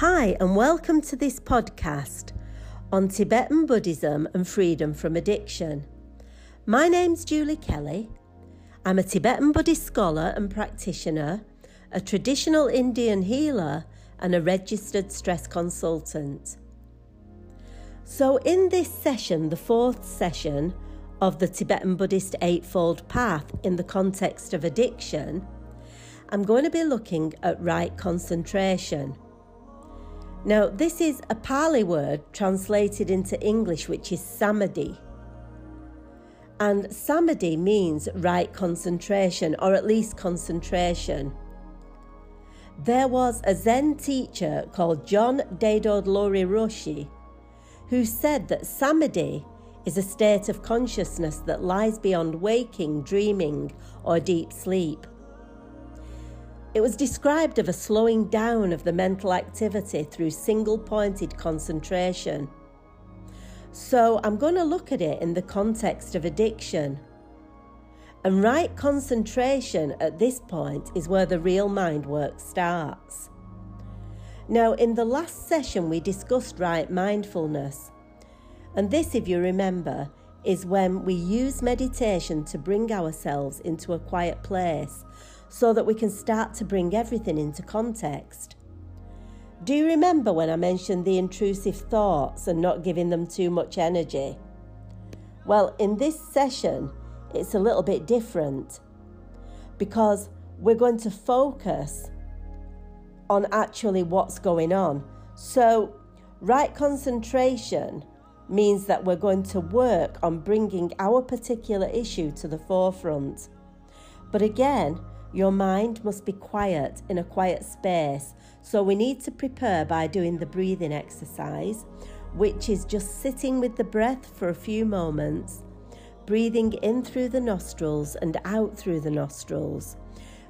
Hi, and welcome to this podcast on Tibetan Buddhism and freedom from addiction. My name's Julie Kelly. I'm a Tibetan Buddhist scholar and practitioner, a traditional Indian healer, and a registered stress consultant. So, in this session, the fourth session of the Tibetan Buddhist Eightfold Path in the context of addiction, I'm going to be looking at right concentration. Now, this is a Pali word translated into English, which is samadhi. And samadhi means right concentration, or at least concentration. There was a Zen teacher called John Daido Loori Roshi who said that samadhi is a state of consciousness that lies beyond waking, dreaming, or deep sleep. It was described of a slowing down of the mental activity through single pointed concentration. So I'm going to look at it in the context of addiction. And right concentration at this point is where the real mind work starts. Now, in the last session, we discussed right mindfulness. And this, if you remember, is when we use meditation to bring ourselves into a quiet place so that we can start to bring everything into context. Do you remember when I mentioned the intrusive thoughts and not giving them too much energy? Well, in this session, it's a little bit different because we're going to focus on actually what's going on. So, right concentration means that we're going to work on bringing our particular issue to the forefront. But again, your mind must be quiet in a quiet space, so we need to prepare by doing the breathing exercise, which is just sitting with the breath for a few moments, breathing in through the nostrils and out through the nostrils,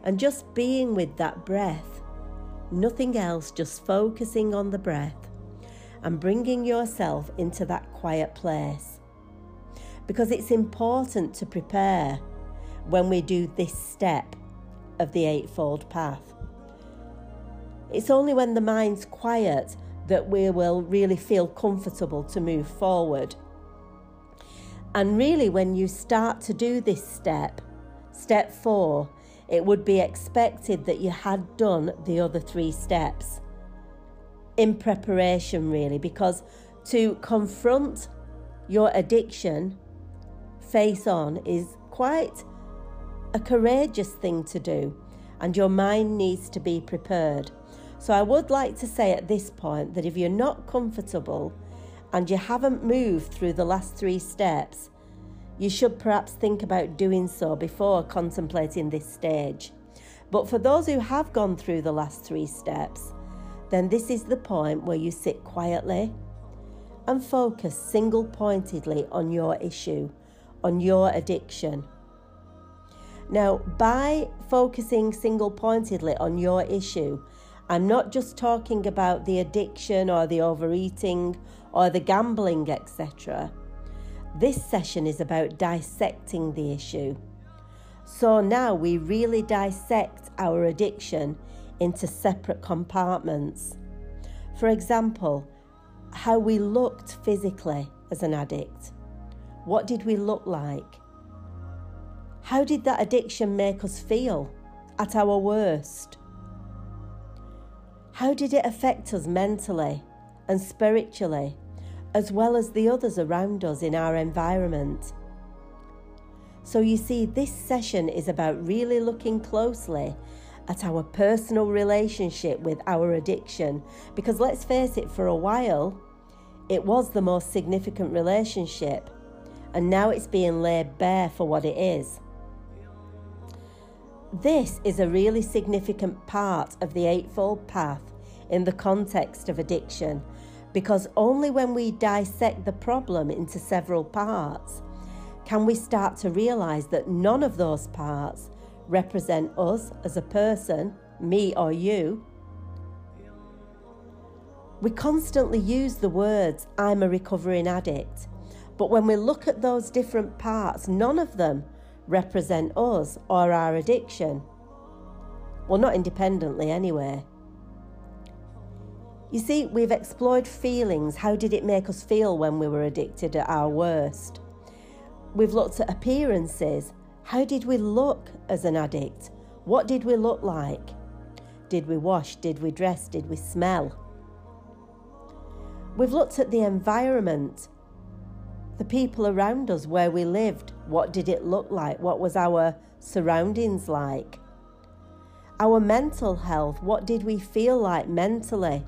and just being with that breath. Nothing else, just focusing on the breath and bringing yourself into that quiet place. Because it's important to prepare when we do this step of the Eightfold Path. It's only when the mind's quiet that we will really feel comfortable to move forward. And really, when you start to do this step, step four, it would be expected that you had done the other three steps in preparation, really, because to confront your addiction face on is quite a courageous thing to do, and your mind needs to be prepared. So, I would like to say at this point that if you're not comfortable and you haven't moved through the last three steps, you should perhaps think about doing so before contemplating this stage. But for those who have gone through the last three steps, then this is the point where you sit quietly and focus single pointedly on your issue, on your addiction. Now, by focusing single pointedly on your issue, I'm not just talking about the addiction or the overeating or the gambling, etc. This session is about dissecting the issue. So now we really dissect our addiction into separate compartments. For example, how we looked physically as an addict. What did we look like? How did that addiction make us feel at our worst? How did it affect us mentally and spiritually as well as the others around us in our environment. So, you see, this session is about really looking closely at our personal relationship with our addiction because let's face it, for a while, it was the most significant relationship, and now it's being laid bare for what it is. This is a really significant part of the Eightfold Path in the context of addiction because only when we dissect the problem into several parts can we start to realize that none of those parts represent us as a person, me or you. We constantly use the words, I'm a recovering addict, but when we look at those different parts, none of them represent us or our addiction. Well, not independently anyway. You see, we've explored feelings. How did it make us feel when we were addicted at our worst? We've looked at appearances. How did we look as an addict? What did we look like? Did we wash? Did we dress? Did we smell? We've looked at the environment, the people around us, where we lived. What did it look like? What was our surroundings like? Our mental health, what did we feel like mentally?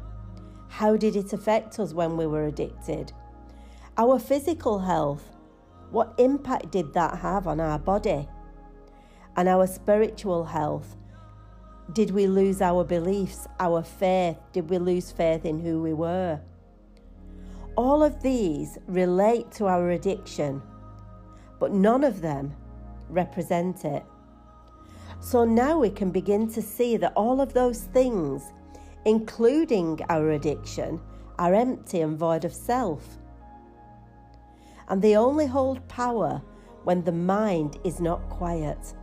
How did it affect us when we were addicted? Our physical health, what impact did that have on our body? And our spiritual health, did we lose our beliefs, our faith? Did we lose faith in who we were? All of these relate to our addiction, but none of them represent it. So now we can begin to see that all of those things including our addiction, are empty and void of self. And they only hold power when the mind is not quiet.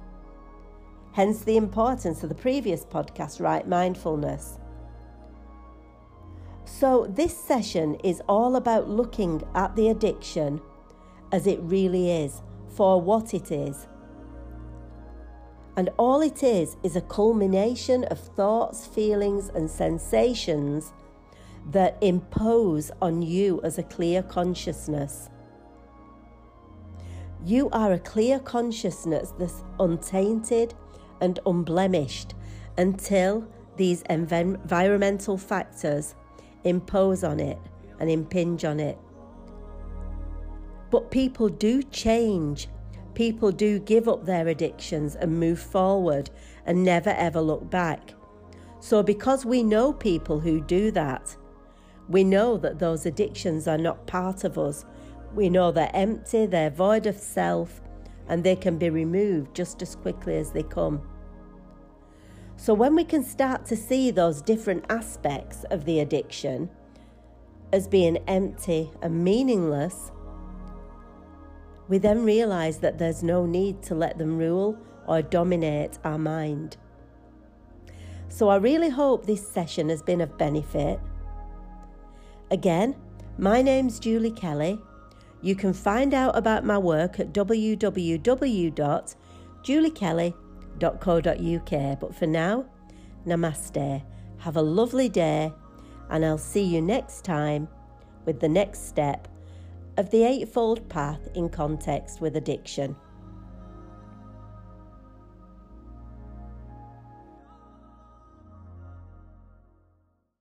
Hence the importance of the previous podcast, Right Mindfulness. So, this session is all about looking at the addiction as it really is, for what it is and all it is is a culmination of thoughts, feelings, and sensations that impose on you as a clear consciousness. You are a clear consciousness that's untainted and unblemished until these environmental factors impose on it and impinge on it. But people do change people do give up their addictions and move forward and never ever look back. So, because we know people who do that, we know that those addictions are not part of us. We know they're empty, they're void of self, and they can be removed just as quickly as they come. So, when we can start to see those different aspects of the addiction as being empty and meaningless, we then realize that there's no need to let them rule or dominate our mind. So I really hope this session has been of benefit. Again, my name's Julie Kelly. You can find out about my work at www.juliekelly.co.uk. But for now, namaste. Have a lovely day, and I'll see you next time with the next step of the Eightfold Path in context with addiction.